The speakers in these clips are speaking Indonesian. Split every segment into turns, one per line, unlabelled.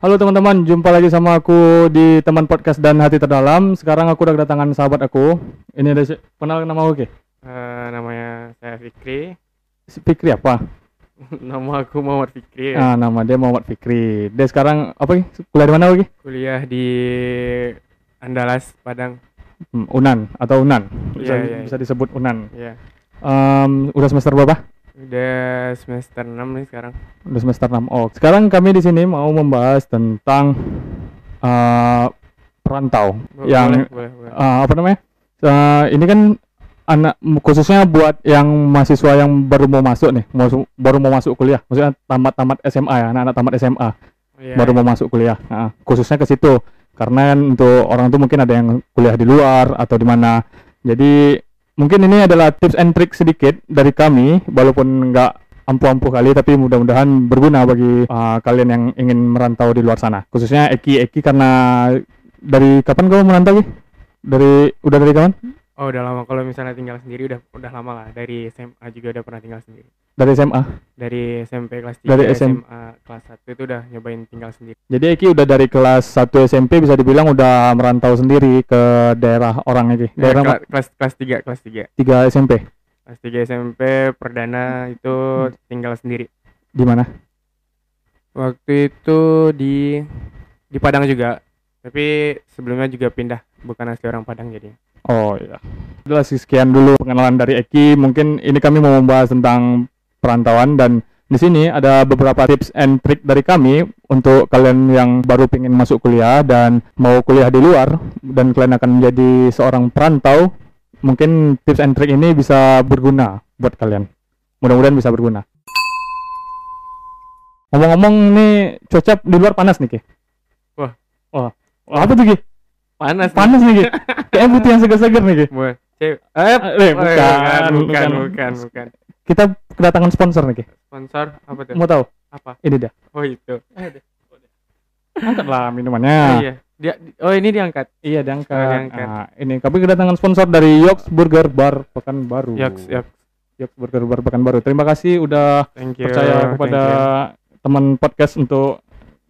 Halo teman-teman, jumpa lagi sama aku di teman podcast dan hati terdalam. Sekarang aku udah kedatangan sahabat aku. Ini ada kenal nama aku, Ki?
Eh, namanya saya Fikri.
Fikri apa?
Nama aku Muhammad Fikri.
Ah, nama dia Muhammad Fikri. Dia sekarang apa? Kuliah di mana, Ki?
Kuliah di Andalas, Padang.
Hmm, Unan atau Unan. Bisa,
Iya, iya,
bisa disebut Unan.
Ya.
Em, udah semester berapa?
Udah semester 6 nih sekarang.
Udah semester 6. Oh, sekarang kami di sini mau membahas tentang eh, perantau
Bo-
yang
boleh, boleh, boleh.
eh, apa namanya? Eh, ini kan anak khususnya buat yang mahasiswa yang baru mau masuk nih, mau baru mau masuk kuliah. Maksudnya tamat-tamat SMA ya, anak-anak tamat SMA
Iya,
baru mau masuk kuliah. Nah, khususnya ke situ. Karena untuk orang tuh mungkin ada yang kuliah di luar atau di mana. Jadi mungkin ini adalah tips and trick sedikit dari kami, walaupun nggak ampuh-ampuh kali, tapi mudah-mudahan berguna bagi uh, kalian yang ingin merantau di luar sana. Khususnya Eki, Eki karena dari kapan kamu merantau Ki? Dari udah dari kapan?
Oh, udah lama kalau misalnya tinggal sendiri udah udah lama lah. Dari SMA juga udah pernah tinggal sendiri.
Dari SMA.
Dari SMP kelas 3,
Dari SM.
SMA kelas 1 itu udah nyobain tinggal sendiri.
Jadi Eki udah dari kelas 1 SMP bisa dibilang udah merantau sendiri ke daerah orang Eki.
Ya,
Daerah
kela- kelas kelas 3, kelas 3.
3 SMP.
Kelas 3 SMP perdana itu tinggal sendiri.
Di mana?
Waktu itu di di Padang juga. Tapi sebelumnya juga pindah, bukan asli orang Padang jadi.
Oh iya. Sih sekian dulu pengenalan dari Eki. Mungkin ini kami mau membahas tentang perantauan dan di sini ada beberapa tips and trick dari kami untuk kalian yang baru pengen masuk kuliah dan mau kuliah di luar dan kalian akan menjadi seorang perantau. Mungkin tips and trick ini bisa berguna buat kalian. Mudah-mudahan bisa berguna. Ngomong-ngomong nih cuaca di luar panas nih Ki.
Wah.
Wah. Wah, apa tuh Ki?
Panas. nih.
Panas nih Ki. Kayaknya butuh yang seger-seger nih.
Cewek. Eh,
Eh,
oh,
bukan,
bukan, bukan,
bukan. Kita kedatangan sponsor nih Ki.
Sponsor apa tuh?
Mau tahu?
Apa?
Ini dia.
Oh itu.
Angkatlah
Oh,
minumannya.
iya. Dia oh ini diangkat.
Iya, diangkat.
Oh, diangkat.
Nah, ini kami kedatangan sponsor dari Yoks Burger Bar Pekanbaru.
Yoks, yoks.
Yoks Burger Bar Pekanbaru. Terima kasih udah
Thank you.
percaya kepada teman podcast untuk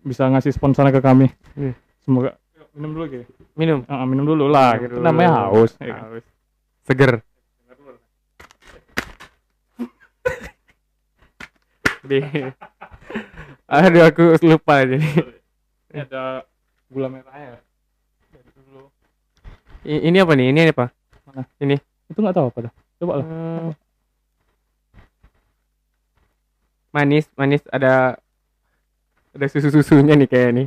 bisa ngasih sponsornya ke kami.
Iya.
Semoga minum dulu
you. Minum.
Ah, minum dulu lah.
Minum
Itu
dulu.
namanya haus.
Haus. Seger. Di. Aduh aku lupa jadi.
Ini ada gula merahnya. Dulu.
I- Ini apa nih? Ini apa?
Mana?
Ini.
Itu nggak tahu apa dah. Coba lah.
Eh, manis, manis ada ada susu-susunya nih kayak nih.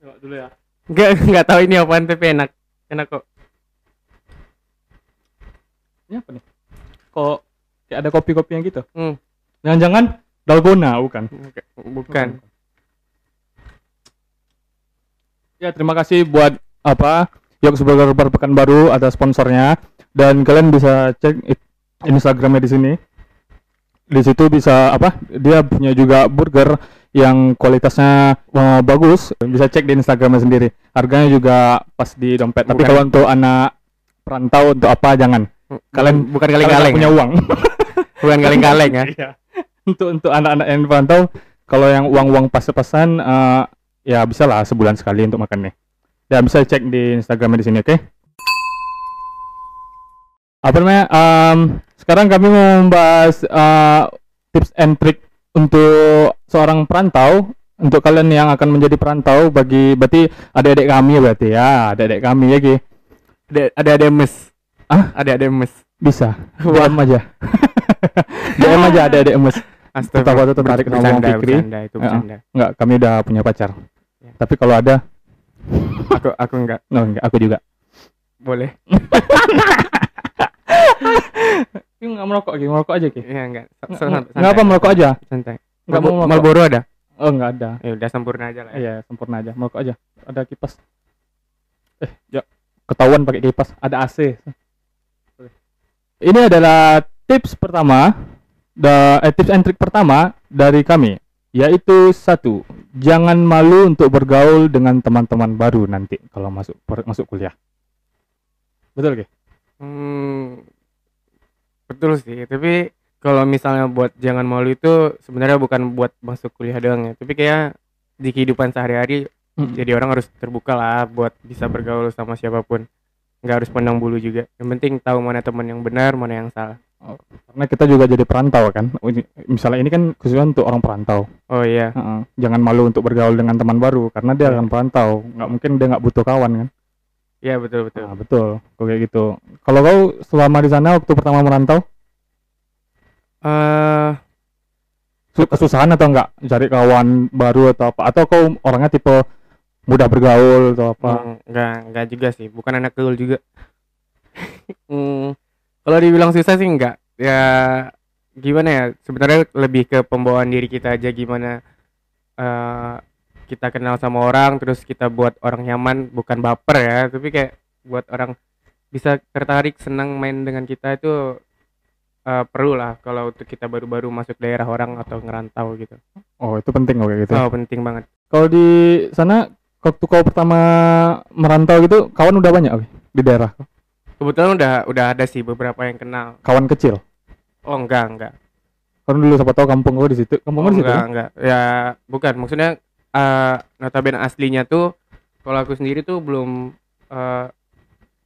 Coba dulu ya.
Enggak enggak tahu ini apaan tapi enak. Enak kok.
Ini apa nih? Kok kayak ada kopi-kopi yang gitu?
Hmm.
Jangan-jangan dalgona bukan?
Buka- Bukan.
Ya terima kasih buat apa Yoks Burger Bar Pekanbaru atas sponsornya dan kalian bisa cek Instagramnya di sini. Di situ bisa apa? Dia punya juga burger yang kualitasnya eh, bagus. Bisa cek di Instagramnya sendiri. Harganya juga pas di dompet. Tapi kalau untuk anak perantau untuk apa jangan. Kalian-
bukan kaleng-kaleng.
punya
ya?
uang.
Bukan kaleng-kaleng ya.
Iya. untuk untuk anak-anak yang perantau kalau yang uang-uang pas-pasan eh, ya bisa lah sebulan sekali untuk makan nih. Ya bisa cek di Instagramnya di sini, oke? Apa namanya? em, sekarang kami mau membahas eh, tips and trick untuk seorang perantau. Untuk kalian yang akan menjadi perantau bagi berarti adik-adik kami berarti ya, adik-adik kami ya, Ki.
Ada ada ada mes.
Ah?
Ada mes.
Bisa. DM aja. DM aja adik-adik emes.
Astaga.
Tetap aku tertarik sama Fikri.
bercanda, itu
Ya.
bercanda.
Enggak, kami udah punya pacar.
Ya.
Tapi kalau ada,
Aku aku enggak.
no, enggak, aku juga.
Boleh.
Ki enggak merokok, Ki. Merokok aja, Ki.
Iya enggak.
Nggak-
Santai,
nggak- Enggak apa merokok aja.
Santai.
Nggak mau merokok.
Marlboro ada?
Oh, enggak ada.
Ya udah sempurna aja lah ya.
Iya, sempurna aja. Merokok aja. Ada kipas. Eh, ya. Ketahuan pakai kipas. Ada AC. Ini adalah tips pertama, da, eh, tips and trick pertama dari kami, yaitu satu, jangan malu untuk bergaul dengan teman-teman baru nanti kalau masuk per- masuk kuliah. Betul, Ki?
Hmm, betul sih, tapi kalau misalnya buat jangan malu itu sebenarnya bukan buat masuk kuliah doang ya tapi kayak di kehidupan sehari-hari
Mm.
jadi orang harus terbuka lah buat bisa bergaul sama siapa pun nggak harus pandang bulu juga yang penting tahu mana teman yang benar mana yang salah
karena kita juga jadi perantau kan misalnya ini kan khususnya untuk orang perantau
oh iya
Heeh. jangan malu untuk bergaul dengan teman baru karena dia
Iya.
akan perantau nggak mungkin dia nggak butuh kawan kan
iya betul betul.
Nah, betul. Kok kayak gitu. Kalau kau selama di sana waktu pertama merantau
eh
su- kesusahan atau enggak? Cari kawan baru atau apa? Atau kau orangnya tipe mudah bergaul atau apa?
Hmm, enggak enggak juga sih. Bukan anak gaul juga. Hmm, kalau dibilang susah sih enggak. Ya gimana ya? Sebenarnya lebih ke pembawaan diri kita aja gimana eh kita kenal sama orang terus kita buat orang nyaman bukan baper ya tapi kayak buat orang bisa tertarik senang main dengan kita itu eh, perlu lah kalau untuk kita baru-baru masuk daerah orang atau ngerantau gitu.
Oh itu penting kok kayak gitu
oh penting banget.
Kalau di sana waktu kau pertama merantau gitu kawan udah banyak di daerah
kebetulan udah udah ada sih beberapa yang kenal.
Kawan kecil?
Oh enggak enggak.
Kan dulu siapa tahu kampung kau di situ. Kampung
Oh,
di situ?
Enggak, enggak. Ya, bukan. Maksudnya eh notabene aslinya tuh kalau aku sendiri tuh belum eh,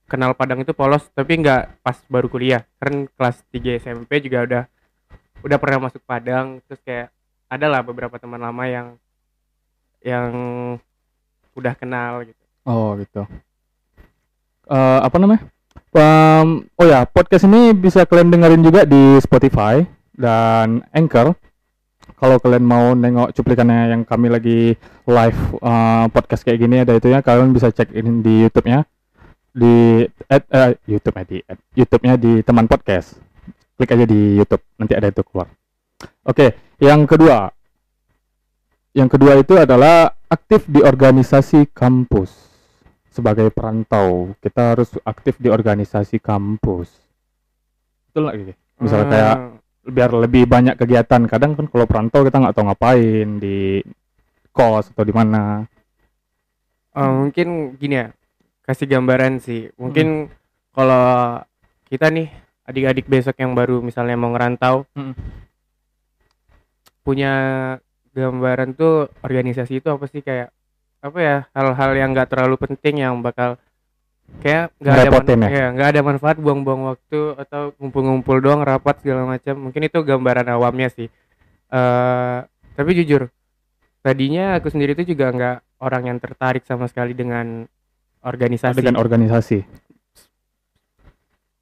kenal Padang itu polos, tapi enggak pas baru kuliah. Kan kelas 3 SMP juga udah udah pernah masuk Padang, terus kayak ada lah beberapa teman lama yang yang udah kenal gitu.
oh gitu Eh, apa namanya Em, oh ya podcast ini bisa kalian dengerin juga di Spotify dan Anchor kalau kalian mau nengok cuplikannya yang kami lagi live eh, podcast kayak gini ada itunya kalian bisa cek ini di YouTube-nya. Di at, eh, YouTube-nya di at, YouTube-nya di teman podcast. Klik aja di YouTube nanti ada itu keluar. Oke yang kedua. Yang kedua itu adalah aktif di organisasi kampus sebagai perantau. Kita harus aktif di organisasi kampus. Betul nggak gitu misalnya kayak
Eh,
biar lebih banyak kegiatan kadang kan kalau perantau kita nggak tahu ngapain di kos atau di mana
eh, mungkin gini ya, kasih gambaran sih. Mungkin kalau kita nih adik-adik besok yang baru misalnya mau ngerantau
Mm.
punya gambaran tuh organisasi itu apa sih kayak apa ya hal-hal yang nggak terlalu penting yang bakal kayak nggak ada man-
ya?
ya, nggak ada manfaat buang-buang waktu atau ngumpul-ngumpul doang rapat segala macam. Mungkin itu gambaran awamnya sih. Eh tapi jujur tadinya aku sendiri tuh juga nggak orang yang tertarik sama sekali dengan organisasi.
Dengan organisasi?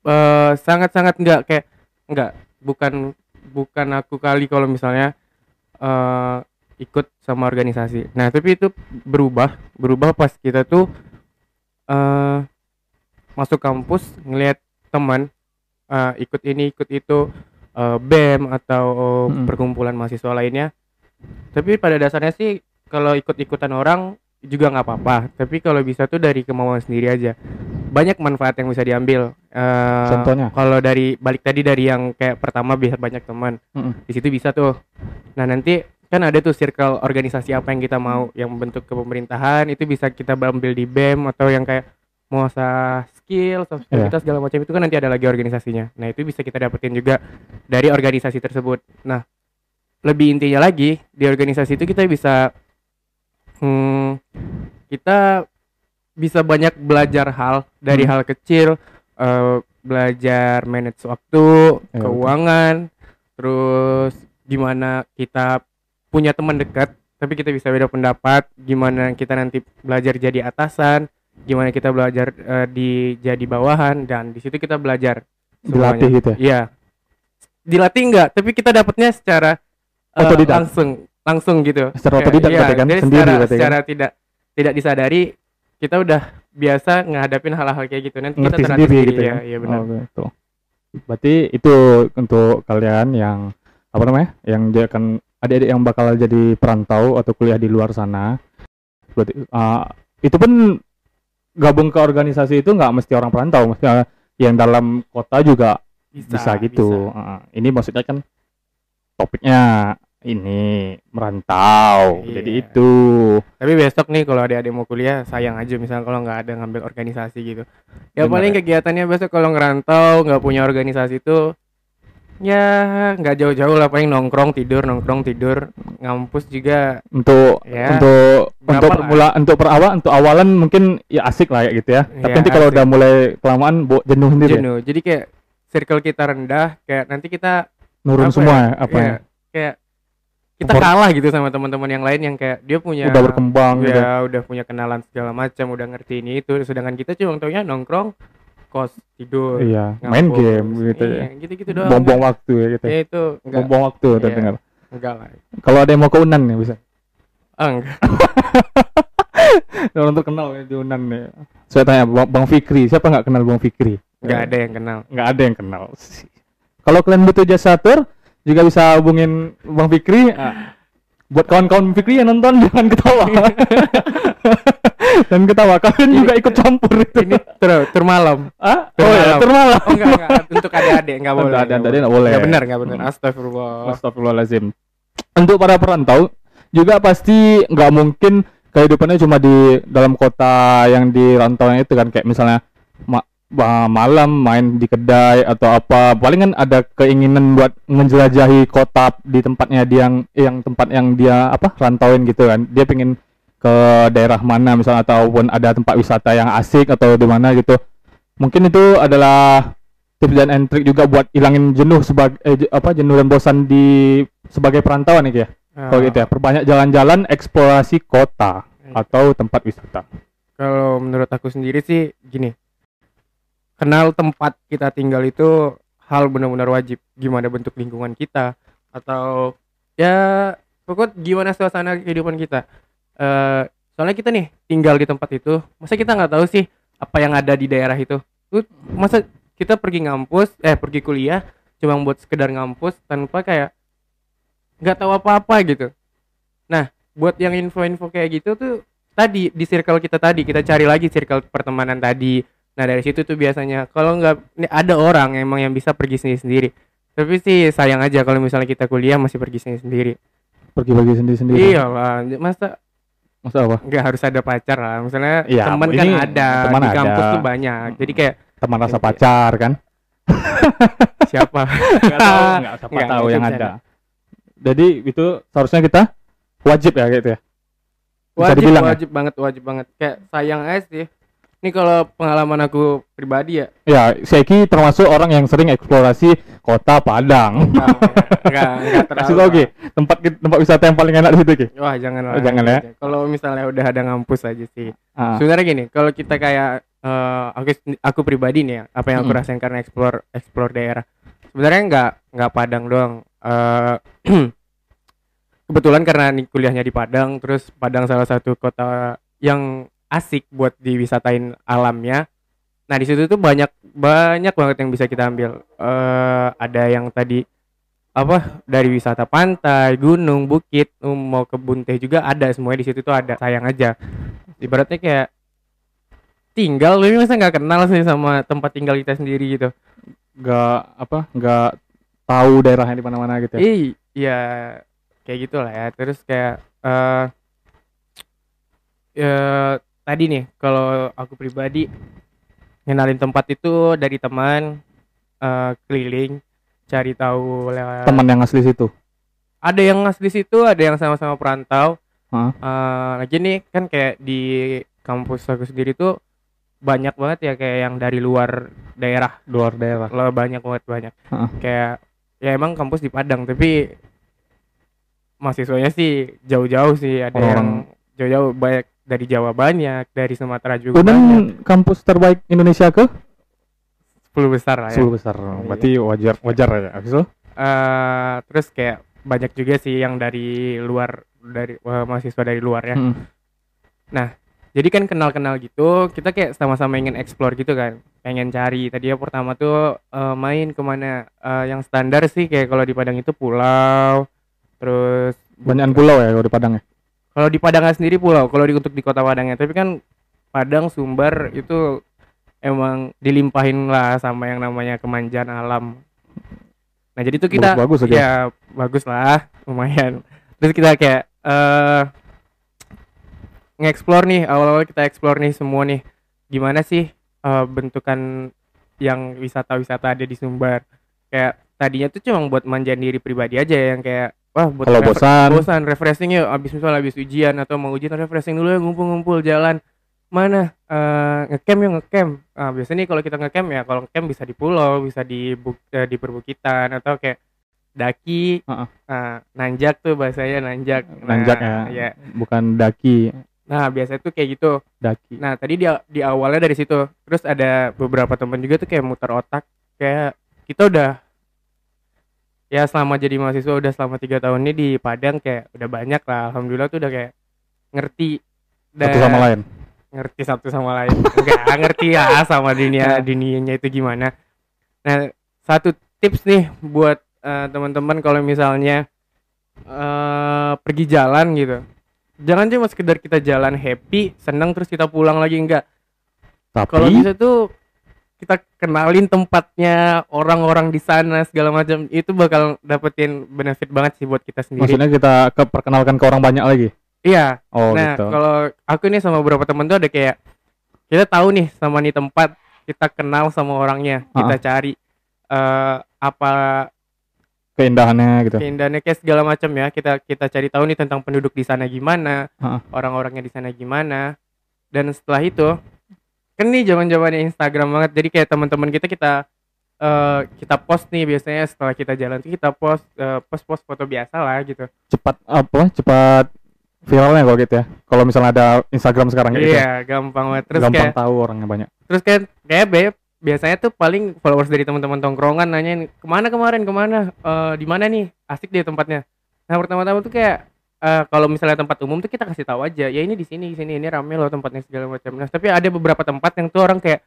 Eh sangat-sangat enggak kayak enggak bukan bukan aku kali kalau misalnya eh ikut sama organisasi. Nah, tapi itu berubah, berubah pas kita tuh eh masuk kampus ngelihat teman eh, ikut ini, ikut itu eh, BEM atau
Mm-mm.
perkumpulan mahasiswa lainnya. Tapi pada dasarnya sih kalau ikut-ikutan orang juga nggak apa-apa. Tapi kalau bisa tuh dari kemauan sendiri aja. Banyak manfaat yang bisa diambil. Eh,
Contohnya?
Kalau dari balik tadi dari yang kayak pertama biar banyak teman.
Mm-mm.
Di situ bisa tuh. Nah nanti kan ada tuh circle organisasi apa yang kita mau yang bentuk ke pemerintahan itu bisa kita ambil di BEM atau yang kayak mau skill, soft skill
Iya.
kita segala macam itu kan nanti ada lagi organisasinya. Nah itu bisa kita dapetin juga dari organisasi tersebut. Nah lebih intinya lagi di organisasi itu kita bisa hmm, kita bisa banyak belajar hal dari
Hmm.
hal kecil eh, belajar manage waktu,
Ya,
keuangan, terus gimana kita punya teman dekat tapi kita bisa beda pendapat, gimana kita nanti belajar jadi atasan, gimana kita belajar eh, di jadi bawahan dan di situ kita belajar
dilatih
semuanya.
gitu ya
Iya. Dilatih enggak, tapi kita dapatnya secara
Otodidak.
langsung langsung gitu.
Secara otodidak berarti kan?
jadi
Sendiri
secara,
berarti kan?
secara tidak tidak disadari kita udah biasa ngadapin hal-hal kayak gitu nanti
ngerti
kita terlatih
sendiri gitu
ya.
ya
Iya benar.
Oh, gitu. berarti itu untuk kalian yang apa namanya yang dia akan adik-adik yang bakal jadi perantau atau kuliah di luar sana berarti uh, itu pun gabung ke organisasi itu nggak mesti orang perantau mesti yang dalam kota juga bisa, gitu Uh, ini maksudnya kan topiknya ini merantau
Iya.
jadi itu
Tapi besok nih kalau adik-adik mau kuliah sayang aja misalnya kalau nggak ada ngambil organisasi gitu. Ya
Bener
paling
ya.
kegiatannya besok kalau ngerantau nggak punya organisasi itu ya nggak jauh-jauh lah paling nongkrong tidur nongkrong tidur ngampus juga
untuk
Ya,
untuk untuk permula untuk perawal untuk awalan mungkin ya asik lah ya gitu ya. Tapi
Ya,
nanti kalau udah mulai kelamaan bo, jenuh sendiri. ya?
jenuh jadi kayak circle kita rendah kayak nanti kita
Nurun
Apa
semua
ya?
ya, apa
Iya,
ya?
kayak kita kalah gitu sama teman-teman yang lain yang kayak dia punya
Udah berkembang gitu.
ya udah punya kenalan segala macam udah ngerti ini itu sedangkan kita cuma taunya nongkrong kos tidur
Iya, main game gitu
iya,
ya.
gitu-gitu doang
Buang-buang waktu ya gitu.
ya itu enggak
Buang-buang waktu
Iya.
terdengar.
enggak lah
Kalau ada yang mau ke Unan nih bisa.
ah, enggak
Orang terkenal ya di Unan nih. Saya tanya Bang, Fikri, siapa nggak kenal Bang Fikri?
enggak ada yang kenal
Nggak ada yang kenal. Kalau kalian butuh jasa tur, juga bisa hubungin Bang Fikri. Ah, Buat kawan-kawan Fikri yang nonton jangan ketawa. Dan ketawa, kalian juga ikut campur itu.
ini tur tur malam
Ah, oh ya,
malam.
termalam.
oh enggak enggak untuk adik-adik enggak
Untuk
boleh
adik-adik nggak boleh.
enggak benar enggak benar astagfirullah
Astagfirullahaladzim. Untuk para perantau juga pasti nggak mungkin kehidupannya cuma di dalam kota yang di rantauan itu kan kayak misalnya ma- malam main di kedai atau apa paling kan ada keinginan buat menjelajahi kota di tempatnya dia yang yang tempat yang dia apa rantauin gitu kan dia pengen ke daerah mana misalnya ataupun ada tempat wisata yang asik atau di mana gitu mungkin itu adalah tips dan and trick juga buat hilangin jenuh sebagai eh, apa jenuh dan bosan di sebagai perantauan nih ya kalau gitu ya perbanyak jalan-jalan eksplorasi kota
Iya.
atau tempat wisata
Kalau menurut aku sendiri sih gini. Kenal tempat kita tinggal itu hal benar-benar wajib. Gimana bentuk lingkungan kita atau ya pokok gimana suasana kehidupan kita. Eh soalnya kita nih tinggal di tempat itu, masa kita nggak tahu sih apa yang ada di daerah itu? Tuh, masa kita pergi ngampus, eh pergi kuliah cuma buat sekedar ngampus tanpa kayak nggak tahu apa-apa gitu. Nah, buat yang info-info kayak gitu tuh tadi di circle kita tadi kita cari lagi circle pertemanan tadi. Nah dari situ tuh biasanya kalau nggak ada orang emang yang bisa pergi sendiri sendiri tapi sih sayang aja kalau misalnya kita kuliah masih pergi sendiri sendiri
pergi-pergi sendiri-sendiri.
Iya lah masa
masa apa?
Nggak harus ada pacar lah misalnya
Iya,
teman kan ada
teman
di kampus
ada.
tuh banyak. Jadi kayak
teman rasa
Iya.
pacar kan?
Siapa?
Nggak tahu nggak siapa tahu yang ada. Jadi itu seharusnya kita wajib ya gitu ya? Bisa
wajib
dibilang ya?
wajib banget wajib banget. Kayak sayang aja sih ini kalau pengalaman aku pribadi ya
ya Seki termasuk orang yang sering eksplorasi kota Padang
enggak enggak enggak terlalu
kasih tau Ki tempat tempat wisata yang paling enak di situ Ki
Wah jangan lah.
Oh, jangan ya.
Kalau misalnya udah ada ngampus aja sih.
Ah,
Sebenarnya gini, kalau kita kayak eh, aku aku pribadi nih ya, apa yang aku
Mm-mm.
rasain karena explore explore daerah. Sebenarnya nggak nggak Padang doang. Eh, kebetulan karena nih kuliahnya di Padang, terus Padang salah satu kota yang asik buat diwisatain alamnya. Nah di situ tuh banyak banyak banget yang bisa kita ambil. Eh ada yang tadi apa dari wisata pantai, gunung, bukit, um, mau kebun teh juga ada semuanya di situ tuh ada. Sayang aja. Ibaratnya kayak tinggal tapi masa nggak kenal sih sama tempat tinggal kita sendiri gitu.
nggak apa nggak tahu daerahnya di mana-mana gitu ya
Ih, ya kayak gitulah ya. Terus kayak eh ya tadi nih kalau aku pribadi ngenalin tempat itu dari teman eh, keliling cari tahu lewat
teman yang asli situ?
Ada yang asli situ ada yang sama-sama perantau.
Hah?
Eh, lagi nih kan kayak di kampus aku sendiri tuh banyak banget ya kayak yang dari luar daerah.
Luar daerah.
Lo banyak banget banyak.
Heeh.
kayak ya emang kampus di Padang tapi mahasiswanya sih jauh-jauh sih. Ada
Orang-orang-
yang jauh-jauh banyak dari Jawa banyak dari Sumatera juga
Unan
banyak.
kampus terbaik Indonesia ke?
10 besar lah ya.
10 besar. Berarti wajar wajar ya habis itu
Eh, terus kayak banyak juga sih yang dari luar dari eh, mahasiswa dari luar ya.
Mm.
jadi kan kenal-kenal gitu kita kayak sama-sama ingin explore gitu kan. Pengen cari. Tadi ya pertama tuh eh, main ke mana? Eh, yang standar sih kayak kalau di Padang itu pulau terus
banyakan pulau ya kalau di Padang ya
kalau di Padang sendiri pulau kalau di untuk di kota Padangnya. Tapi kan Padang Sumber itu emang dilimpahin lah sama yang namanya kemanjaan alam. Nah jadi tuh kita
Bagus-bagus aja.
ya bagus lah lumayan. Terus kita kayak eh nge-explore nih awal-awal kita explore nih semua nih. Gimana sih eh, bentukan yang wisata-wisata ada di Sumber kayak tadinya tuh cuma buat manjain diri pribadi aja yang kayak wah buat
Kalau bosan.
bosan refreshing yuk. Abis misal abis ujian atau mau ujian refreshing dulu ya ngumpul-ngumpul jalan. Mana? Eh ngecamp yuk ngecamp. Ah, biasanya nih kalau kita ngecamp ya kalau ngecamp bisa di pulau bisa di buk- eh, di perbukitan atau kayak daki.
Heeh.
ah, nanjak tuh bahasanya nanjak.
Nanjak
Nah,
ya,
ya.
bukan daki.
Nah biasanya tuh kayak gitu.
Daki.
Nah tadi di di awalnya dari situ, terus ada beberapa teman juga tuh kayak muter otak, kayak kita udah ya selama jadi mahasiswa udah selama tiga tahun ini di Padang kayak udah banyak lah, alhamdulillah tuh udah kayak ngerti
satu sama lain?
Ngerti satu sama lain, enggak ngerti ya sama dunia dunianya itu gimana. Nah satu tips nih buat eh, teman-teman kalau misalnya eh pergi jalan gitu, jangan cuma sekedar kita jalan happy, seneng terus kita pulang lagi enggak.
Tapi
kalau bisa tuh kita kenalin tempatnya orang-orang di sana segala macam itu bakal dapetin benefit banget sih buat kita sendiri.
Maksudnya kita ke perkenalkan ke orang banyak lagi?
Iya.
Oh
nah
gitu.
kalau aku nih sama beberapa temen tuh ada kayak kita tahu nih sama nih tempat kita kenal sama orangnya kita cari eh apa
keindahannya gitu.
keindahannya kayak segala macam ya. Kita kita cari tahu nih tentang penduduk di sana gimana
Ha-ha.
orang-orangnya di sana gimana. Dan setelah itu kan nih zaman zamannya Instagram banget. Jadi kayak teman-teman kita kita eh, kita post nih biasanya setelah kita jalan tuh kita post eh, post post foto biasa lah gitu.
Cepat apa cepat viralnya kalau gitu ya? Kalau misalnya ada Instagram sekarang kayak gitu
iya gampang banget. Terus
gampang
kayak
tahu orangnya banyak.
terus kan kayak beb biasanya tuh paling followers dari teman-teman tongkrongan nanyain ke mana kemarin ke mana? Eh, di mana nih? Asik deh tempatnya. Nah pertama-tama tuh kayak eh, kalau misalnya tempat umum tuh kita kasih tahu aja ya ini di sini di sini ini rame loh tempatnya segala macam. Nah tapi ada beberapa tempat yang tuh orang kayak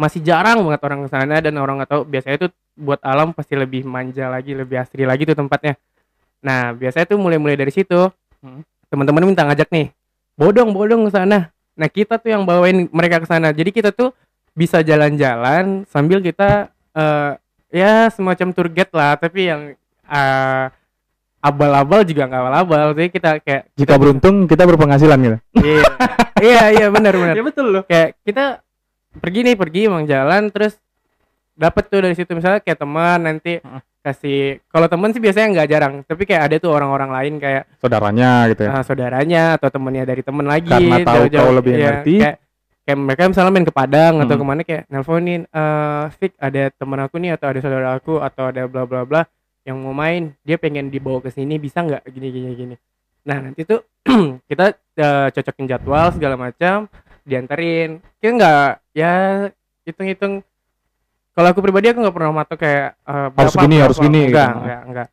masih jarang banget orang ke sana dan orang nggak tahu. Biasanya tuh buat alam pasti lebih manja lagi lebih asri lagi tuh tempatnya. Nah biasanya tuh mulai-mulai dari situ
Hmm.
teman-teman minta ngajak nih bodong bodong ke sana. Nah kita tuh yang bawain mereka ke sana. Jadi kita tuh bisa jalan-jalan sambil kita eh ya semacam tour guide lah tapi yang eh, abal-abal juga nggak abal-abal. Jadi kita kayak
jika beruntung kita berpenghasilan gitu.
Iya. Iya iya benar benar.
Betul loh.
Kayak kita pergi nih pergi emang jalan terus dapat tuh dari situ. Misalnya kayak teman nanti kasih kalau teman sih biasanya nggak jarang tapi kayak ada tuh orang-orang lain kayak
saudaranya gitu ya.
Ah, saudaranya atau temennya dari temen lagi
Karena tahu
jauh-jauh.
kau lebih
Iya,
ngerti.
kayak, kayak mereka misalnya main ke Padang atau
Hmm.
ke mana kayak nelponin eh Fik ada temen aku nih atau ada saudara aku atau ada bla bla bla yang mau main dia pengen dibawa ke sini bisa nggak gini gini gini nah nanti tuh kita eh, cocokin jadwal segala macam dianterin kita nggak ya hitung-hitung kalau aku pribadi aku nggak pernah matok kayak eh,
Harus
berapa,
gini,
berapa.
harus gini,
enggak
gitu.
enggak enggak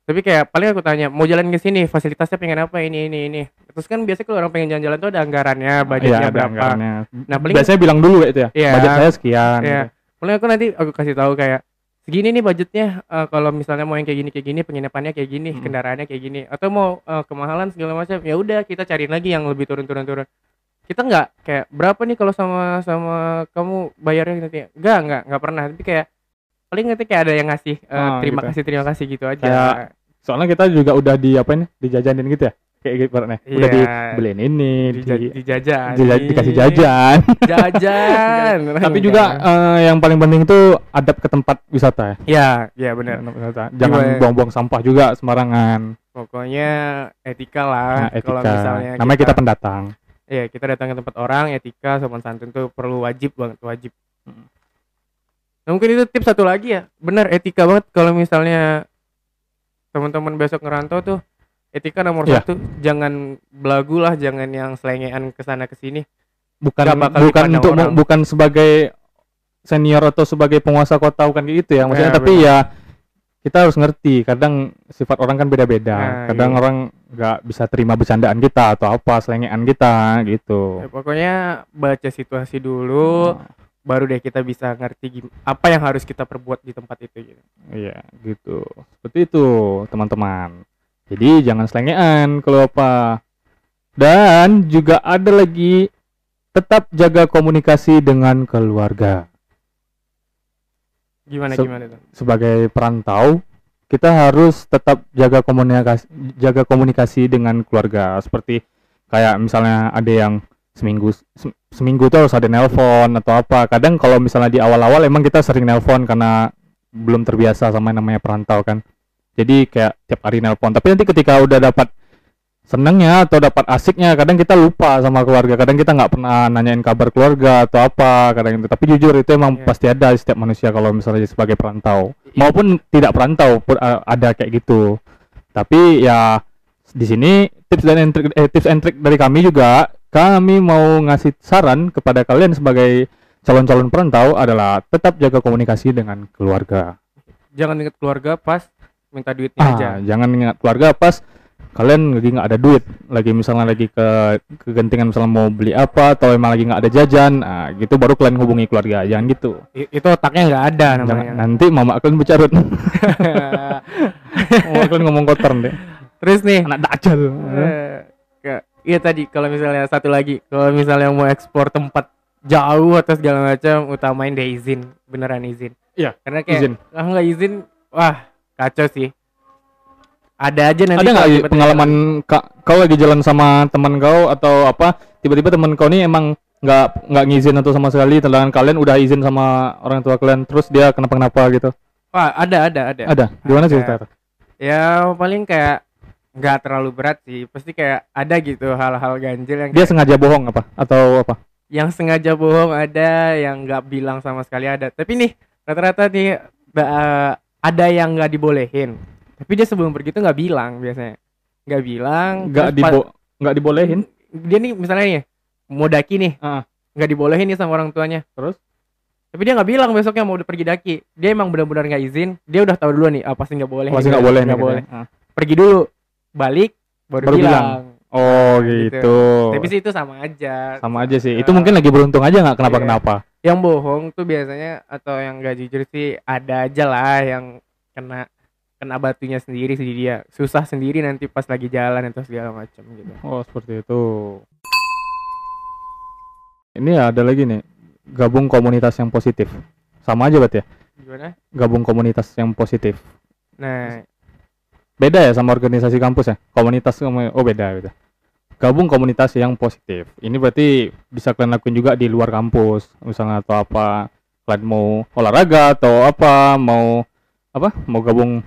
tapi kayak paling aku tanya mau jalan ke sini fasilitasnya pengen apa ini ini ini terus kan biasanya kalau orang pengen jalan-jalan tuh ada anggarannya budgetnya
Iya, ada
berapa
anggarannya.
nah paling
biasanya bilang dulu kayak itu ya
Iya.
budget saya sekian
Iya.
gitu.
paling aku nanti aku kasih tahu kayak segini nih budgetnya eh, kalau misalnya mau yang kayak gini kayak gini penginapannya kayak gini
Hmm.
kendaraannya kayak gini atau mau eh, kemahalan segala macam ya udah kita cariin lagi yang lebih turun turun turun kita nggak kayak berapa nih kalau sama sama kamu bayarnya nanti? Enggak enggak enggak pernah. Tapi kayak paling nanti kayak ada yang ngasih eh,
Ah,
terima
gitu.
kasih terima kasih gitu aja.
Kayak soalnya kita juga udah di apa ini dijajanin gitu ya kayak gitu ibaratnya udah
Iya.
dibeliin ini di,
dijajan
dija- dikasih jajan
jajan
tapi juga eh, yang paling penting itu adab ke tempat wisata ya
ya ya benar
wisata. jangan
Gimana?
buang-buang sampah juga sembarangan
pokoknya etika lah
nah,
Ah, kalau
etika
misalnya
namanya kita pendatang
Iya, kita datang ke tempat orang, etika, sopan santun tuh perlu wajib banget, wajib.
Mm.
Nah, mungkin itu tips satu lagi ya. Benar etika banget kalau misalnya teman-teman besok ngerantau tuh etika nomor
Iya.
satu, jangan belagu lah, jangan yang selengean ke sana ke sini.
bukan bukan untuk
orang.
bukan sebagai senior atau sebagai penguasa kota bukan gitu ya maksudnya
Ya,
tapi ya kita harus ngerti kadang sifat orang kan beda-beda
Nah,
kadang
iya.
orang nggak bisa terima bercandaan kita atau apa selengean kita gitu
Ya, pokoknya baca situasi dulu, baru deh kita bisa ngerti apa yang harus kita perbuat di tempat itu gitu.
iya gitu seperti itu teman-teman jadi jangan selengean kalau apa. Dan juga ada lagi tetap jaga komunikasi dengan keluarga.
Gimana
Se-
gimana tuh?
sebagai perantau kita harus tetap jaga komunikasi jaga komunikasi dengan keluarga. Seperti kayak misalnya ada yang seminggu se- seminggu tuh harus ada nelpon atau apa. Kadang kalau misalnya di awal-awal emang kita sering nelpon karena belum terbiasa sama yang namanya perantau kan jadi kayak tiap hari nelpon. Tapi nanti ketika udah dapat senengnya atau dapat asiknya kadang kita lupa sama keluarga. Kadang kita nggak pernah nanyain kabar keluarga atau apa kadang itu tapi jujur itu emang
Iya.
pasti ada di setiap manusia kalau misalnya sebagai perantau. Maupun tidak perantau pun uh, ada kayak gitu. Tapi ya di sini tips dan trik eh, tips and trick dari kami juga kami mau ngasih saran kepada kalian sebagai calon-calon perantau adalah tetap jaga komunikasi dengan keluarga.
Jangan inget keluarga pas minta duitnya
ah,
aja.
jangan ingat keluarga pas kalian lagi nggak ada duit lagi misalnya lagi ke kegentingan misalnya mau beli apa atau emang lagi nggak ada jajan ah, gitu baru kalian hubungi keluarga jangan gitu.
I- itu otaknya nggak ada
jangan
namanya.
nanti mama kalian bercarut. Mama kalian ngomong kotor deh
terus nih
anak dajal.
eh, iya tadi kalau misalnya satu lagi kalau misalnya mau ekspor tempat jauh atau segala macam utamain deh izin beneran izin.
Iya,
karena kayak
izin.
ah nggak izin wah kacau sih. Ada aja nanti
ada nggak pengalaman ka- kau lagi jalan sama teman kau atau apa? Tiba-tiba teman kau ini emang nggak nggak ngizin atau sama sekali sedangkan kalian udah izin sama orang tua kalian terus dia kenapa kenapa gitu?
Wah ada ada ada.
Ada? Gimana sih. Ustaz?
ya paling kayak nggak terlalu berat sih. Pasti kayak ada gitu hal-hal ganjil yang
dia sengaja bohong apa? Atau apa?
Yang sengaja bohong ada yang nggak bilang sama sekali ada. Tapi nih rata-rata nih ba- ada yang nggak dibolehin tapi dia sebelum pergi tuh nggak bilang biasanya nggak bilang
nggak dibo nggak dibolehin
dia nih misalnya nih mau daki nih
Ah.
nggak dibolehin nih sama orang tuanya
Terus?
tapi dia nggak bilang besoknya mau pergi daki dia emang benar-benar nggak izin dia udah tahu dulu nih apa sih nggak boleh
masih
nih,
nggak boleh nih
nggak
gitu
boleh
ya. Ah.
pergi dulu balik baru,
Baru
bilang.
bilang. Oh
gitu.
gitu.
Tapi sih itu sama aja.
Sama aja sih. Itu
Ah.
mungkin lagi beruntung aja nggak? Kenapa
Iya. yang bohong tuh biasanya atau yang gak jujur sih ada aja lah yang kena kena batunya sendiri sih. Dia susah sendiri nanti pas lagi jalan atau segala macam gitu.
Oh seperti itu. Ini ada lagi nih. Gabung komunitas yang positif. Sama aja berarti ya?
Gimana?
Gabung komunitas yang positif.
Nah
beda ya sama organisasi kampus ya? Komunitas oh beda beda. Gabung komunitas yang positif. Ini berarti bisa kalian lakuin juga di luar kampus misalnya atau apa kalian mau olahraga atau apa mau apa mau gabung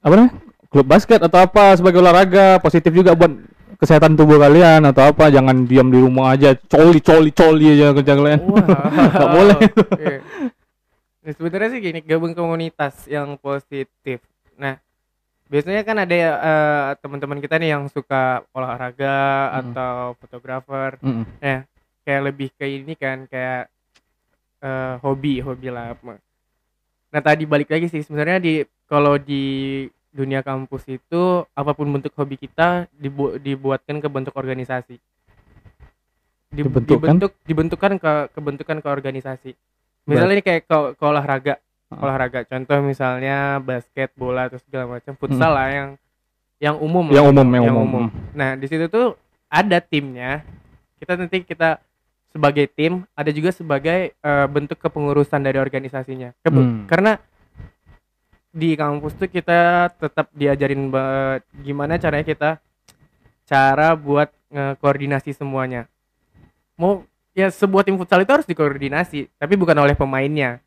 apa namanya klub basket atau apa sebagai olahraga positif juga buat kesehatan tubuh kalian atau apa jangan diam di rumah aja coli coli coli aja kerja kalian. Nggak boleh.
Iya. Nah, sebenarnya sih gini gabung komunitas yang positif. Nah biasanya kan ada eh, teman-teman kita nih yang suka olahraga
Hmm.
atau fotografer
Mm-mm.
kayak lebih ke ini kan kayak eh, hobi hobi lah nah tadi balik lagi sih sebenarnya di kalau di dunia kampus itu apa pun bentuk hobi kita dibu- dibuatkan ke bentuk organisasi Di-
Dibentukkan?
dibentuk dibentukkan ke kebentukan ke organisasi misalnya ini kayak ke, ke olahraga
Ah.
olahraga contoh misalnya basket bola atau segala macam futsal lah yang yang umum
yang umum yang, umum,
Nah, di situ tuh ada timnya. Kita nanti kita sebagai tim, ada juga sebagai eh, bentuk kepengurusan dari organisasinya. Kebe-
Hmm.
Karena di kampus tuh kita tetap diajarin gimana caranya kita cara buat eh, koordinasi semuanya. Mau ya sebuah tim futsal itu harus dikoordinasi, tapi bukan oleh pemainnya.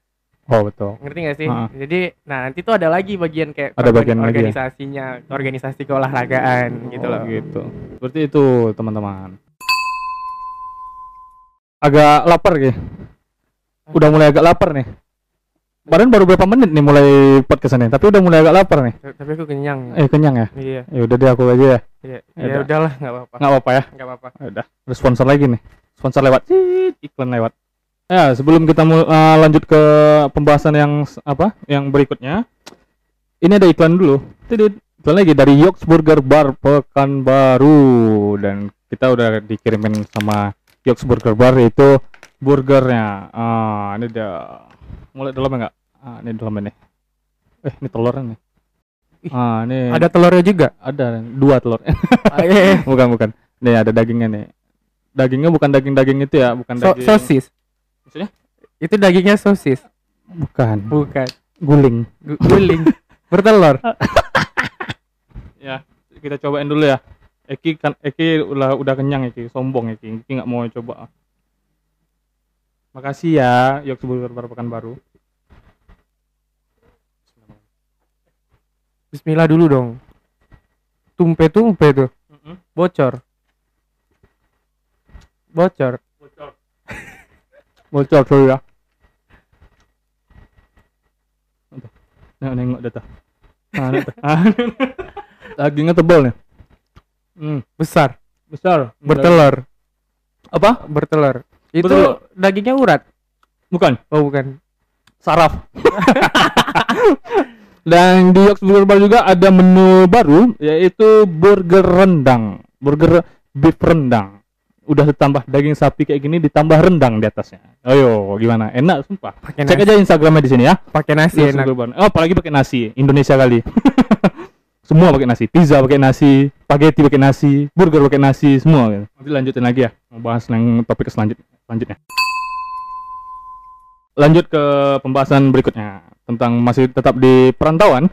Oh betul
Ngerti gak sih? Jadi, nah nanti tuh ada lagi bagian kayak
Ada bagian lagi ya?
organisasinya, organisasi keolahragaan gitu
Oh,
loh.
gitu. Seperti itu, teman-teman. Agak lapar ya. Udah mulai agak lapar nih. Badan baru berapa menit nih mulai podcastnya, tapi udah mulai agak lapar nih.
Tapi aku kenyang.
Eh kenyang ya?
Iya,
Ya udah deh aku aja ya.
iya.
Ya
Ya
udah.
udahlah, nggak apa-apa.
Nggak apa-apa ya.
Nggak apa-apa.
Ya Udah. Ada sponsor lagi nih. Sponsor lewat. Iklan lewat. Ya, sebelum kita eh, lanjut ke pembahasan yang apa? Yang berikutnya. Ini ada iklan dulu. Tidit. Iklan lagi dari Yoks Burger Bar Pekanbaru dan kita udah dikirimin sama Yoks Burger Bar itu burgernya. Ah, ini dia. Mulai dalamnya enggak? Ah, ini dalamnya nih. Eh, ini telurnya nih.
Ih,
Ah, ini
Ada telurnya juga.
ada dua telur.
Ah, iya, iya.
bukan bukan nih ada dagingnya nih dagingnya bukan daging daging itu ya bukan
So-
daging
sosis.
Maksudnya?
Itu dagingnya sosis,
bukan
bukan
guling
Gu- guling. Bertelur.
ya kita cobain dulu ya Eki kan Eki udah udah kenyang Eki sombong Eki Eki nggak mau coba makasih ya Yok Burger Bar Pekanbaru
Bismillah dulu dong. Tumpe tumpe tuh. Bocor. Bocor.
Bocor sorry ya. Nah, nengok data. Ah, data. Ah, Dagingnya tebal nih. Hmm,
Besar.
besar.
Bertelur.
Apa?
Bertelur. Itu
Bertelur.
dagingnya urat.
Bukan.
Oh bukan.
saraf. Dan di Yoks Burger Bar juga ada menu baru yaitu burger rendang, burger beef rendang. Udah ditambah daging sapi kayak gini ditambah rendang di atasnya. Ayo, gimana? Enak sumpah.
Pakai
Cek
nasi.
aja Instagramnya di sini ya.
Pakai nasi
Yoks
enak.
Burger Bar. Oh, apalagi pakai nasi. Indonesia kali. semua pakai nasi. Pizza pakai nasi, spaghetti pakai nasi, burger pakai nasi, semua. gitu. Nanti lanjutin lagi ya. Mau bahas yang topik selanjut selanjutnya. Lanjut ke pembahasan berikutnya tentang masih tetap di perantauan.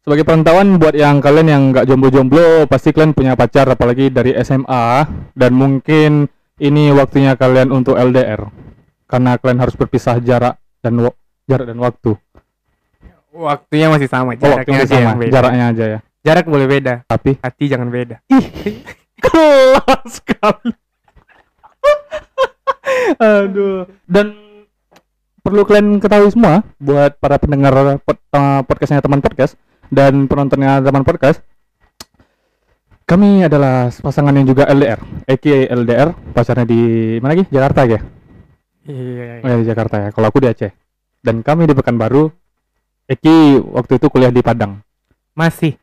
Sebagai perantauan buat yang kalian yang nggak jomblo-jomblo, pasti kalian punya pacar apalagi dari SMA dan mungkin ini waktunya kalian untuk LDR karena kalian harus berpisah jarak dan jarak dan waktu.
Waktunya masih sama,
Oh,
jaraknya
masih
aja
sama,
yang beda.
jaraknya aja ya.
Jarak boleh beda,
Tapi
hati jangan beda.
kelas sekali. Aduh. Dan perlu kalian ketahui semua buat para pendengar pod- eh, podcastnya teman podcast dan penontonnya teman podcast. Kami adalah pasangan yang juga LDR, aka LDR, pacarnya di mana lagi? Jakarta ya?
Iya.
Oh, ya, di Jakarta ya. Kalau aku di Aceh. Dan kami di Pekanbaru. Eki waktu itu kuliah di Padang.
Masih.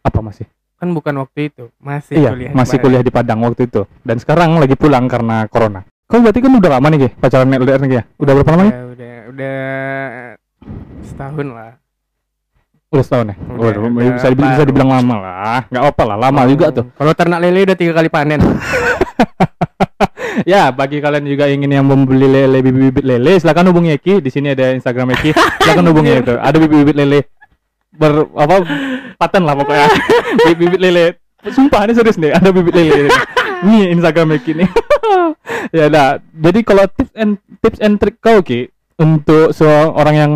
Apa masih?
Kan bukan waktu itu. Masih
iya,
kuliah. di
masih
Padang.
kuliah di Padang waktu itu. Dan sekarang lagi pulang karena corona. Kau berarti kan udah lama nih, Ki, pacaran LDR nih, ya? Udah berapa lama nih?
Udah, udah, udah setahun lah.
Udah setahun ya?
Udah,
Waduh,
udah
bisa, dibilang, bisa dibilang lama lah. Nggak apa lah, lama
Oh,
juga tuh.
Kalau ternak lele udah tiga kali panen.
Ya, bagi kalian juga ingin yang membeli lele bibit-bibit lele, silakan hubungi Eki. Di sini ada Instagram Eki. Silakan hubungi itu. Ada bibit-bibit lele ber apa paten lah pokoknya. bibit-bibit lele. Sumpah ini serius nih, ada bibit lele. Ini Instagram Eki nih. ya dah. Jadi kalau tips and tips and trick kau Ki untuk seorang yang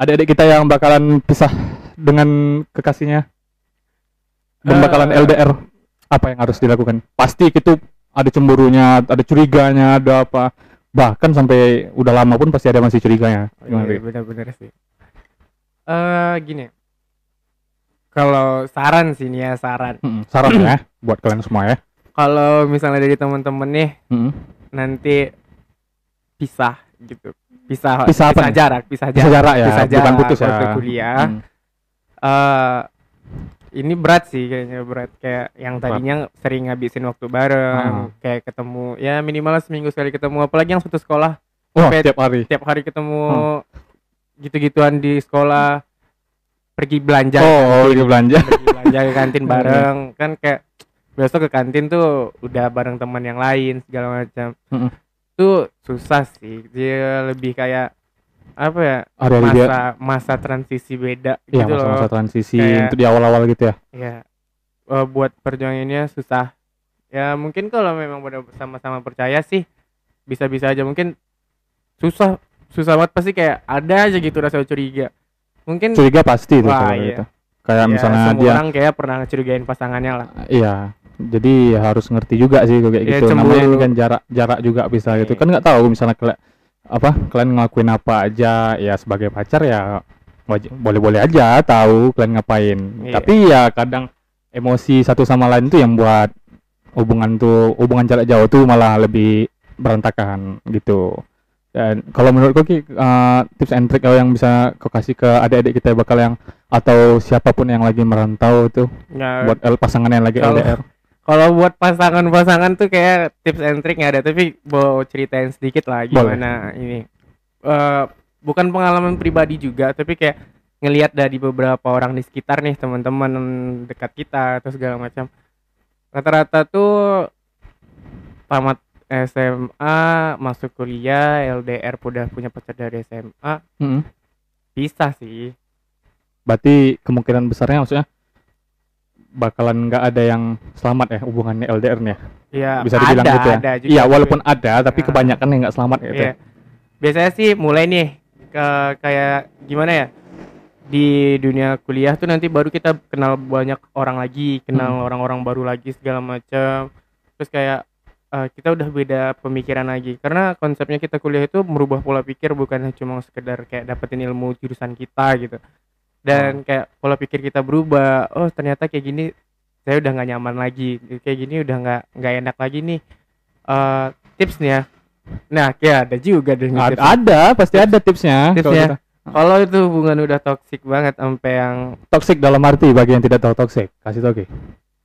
adik-adik kita yang bakalan pisah dengan kekasihnya dan
Eh,
bakalan LDR apa yang harus dilakukan? Pasti itu ada cemburunya, ada curiganya, ada apa. Bahkan sampai udah lama pun pasti ada masih curiganya. Gimana,
Iya,
Ri?
benar-benar sih. Eh gini. Kalau saran sih nih ya saran.
Mm-mm, Saran ya buat kalian semua ya.
Kalau misalnya dari teman-teman nih
Mm-mm.
nanti pisah gitu. Pisah
Pisah apa
jarak, pisah
Bisa
jarak.
jarak ya,
Pisah
bukan
jarak
putus ya.
kuliah.
Mm.
eh ini berat sih kayaknya berat kayak yang tadinya sering ngabisin waktu bareng,
Ah.
kayak ketemu ya minimal seminggu sekali ketemu apalagi yang satu sekolah
Wah,
Sampai-
tiap hari.
tiap hari ketemu
Hmm.
gitu-gituan di sekolah pergi belanja
Oh,
kantin,
lagi belanja.
pergi belanja ke kantin
Hmm.
bareng kan kayak besok ke kantin tuh udah bareng teman yang lain segala macam
Mm-mm.
Tuh susah sih. Dia lebih kayak apa ya
Hari-hari dia
masa masa transisi beda
Iya,
gitu loh.
masa-masa transisi
Kayak-
untuk di awal-awal gitu ya.
ya buat perjuangannya susah. Ya mungkin kalau memang benar sama-sama percaya sih bisa-bisa aja. Mungkin susah susah banget. Pasti kayak ada aja gitu rasa curiga. Mungkin
Curiga pasti itu
Wah, iya.
gitu. Kayak
ya,
misalnya
semua
dia
orang kayak pernah ngecurigain pasangannya lah.
Iya. Jadi harus ngerti juga sih kayak
Iya,
gitu. Namanya
cemburu.
ini kan jarak jarak juga bisa gitu.
Iya.
Kan nggak tahu misalnya kalian apa kalian ngelakuin apa aja ya sebagai pacar ya wajib boleh-boleh aja tahu kalian ngapain.
Iya.
Tapi ya kadang emosi satu sama lain tuh yang buat hubungan tuh hubungan jarak jauh tuh malah lebih berantakan gitu. Dan kalau menurut kau Ki, eh, tips and trick yang bisa kau kasih ke adik-adik kita bakal yang atau siapa pun yang lagi merantau tuh
ya
buat L pasangan yang lagi
Kalau-
LDR.
Kalau buat pasangan-pasangan tuh kayak tips and trick nggak ada tapi mau ceritain sedikit lah
Boleh.
gimana ini. Eh bukan pengalaman pribadi juga tapi kayak ngelihat dari beberapa orang di sekitar nih teman-teman dekat kita atau segala macam. Rata-rata tuh tamat SMA masuk kuliah LDR udah punya pacar dari SMA
Mm-mm.
bisa sih.
Berarti kemungkinan besarnya maksudnya bakalan nggak ada yang selamat ya hubungannya LDR nih ya.
ya
Bisa dibilang
ada,
gitu ya.
ada juga,
Iya, walaupun ada tapi
Ah.
kebanyakan yang nggak selamat gitu.
Iya. Biasanya sih mulai nih ke kayak gimana ya? di dunia kuliah tuh nanti baru kita kenal banyak orang lagi kenal orang-orang baru lagi segala macam terus kayak eh, kita udah beda pemikiran lagi karena konsepnya kita kuliah itu merubah pola pikir bukan cuma sekedar kayak dapetin ilmu jurusan kita gitu dan kayak pola pikir kita berubah oh ternyata kayak gini saya udah nggak nyaman lagi kayak gini udah nggak nggak enak lagi nih Eh tips nih ya nah ya ada juga deh nih
Ad-
tips.
ada pasti ada tipsnya kalau
Tipsnya. kalau itu hubungan udah toksik banget sampai yang
toxic dalam arti bagi yang tidak tahu toxic kasih tau Ki.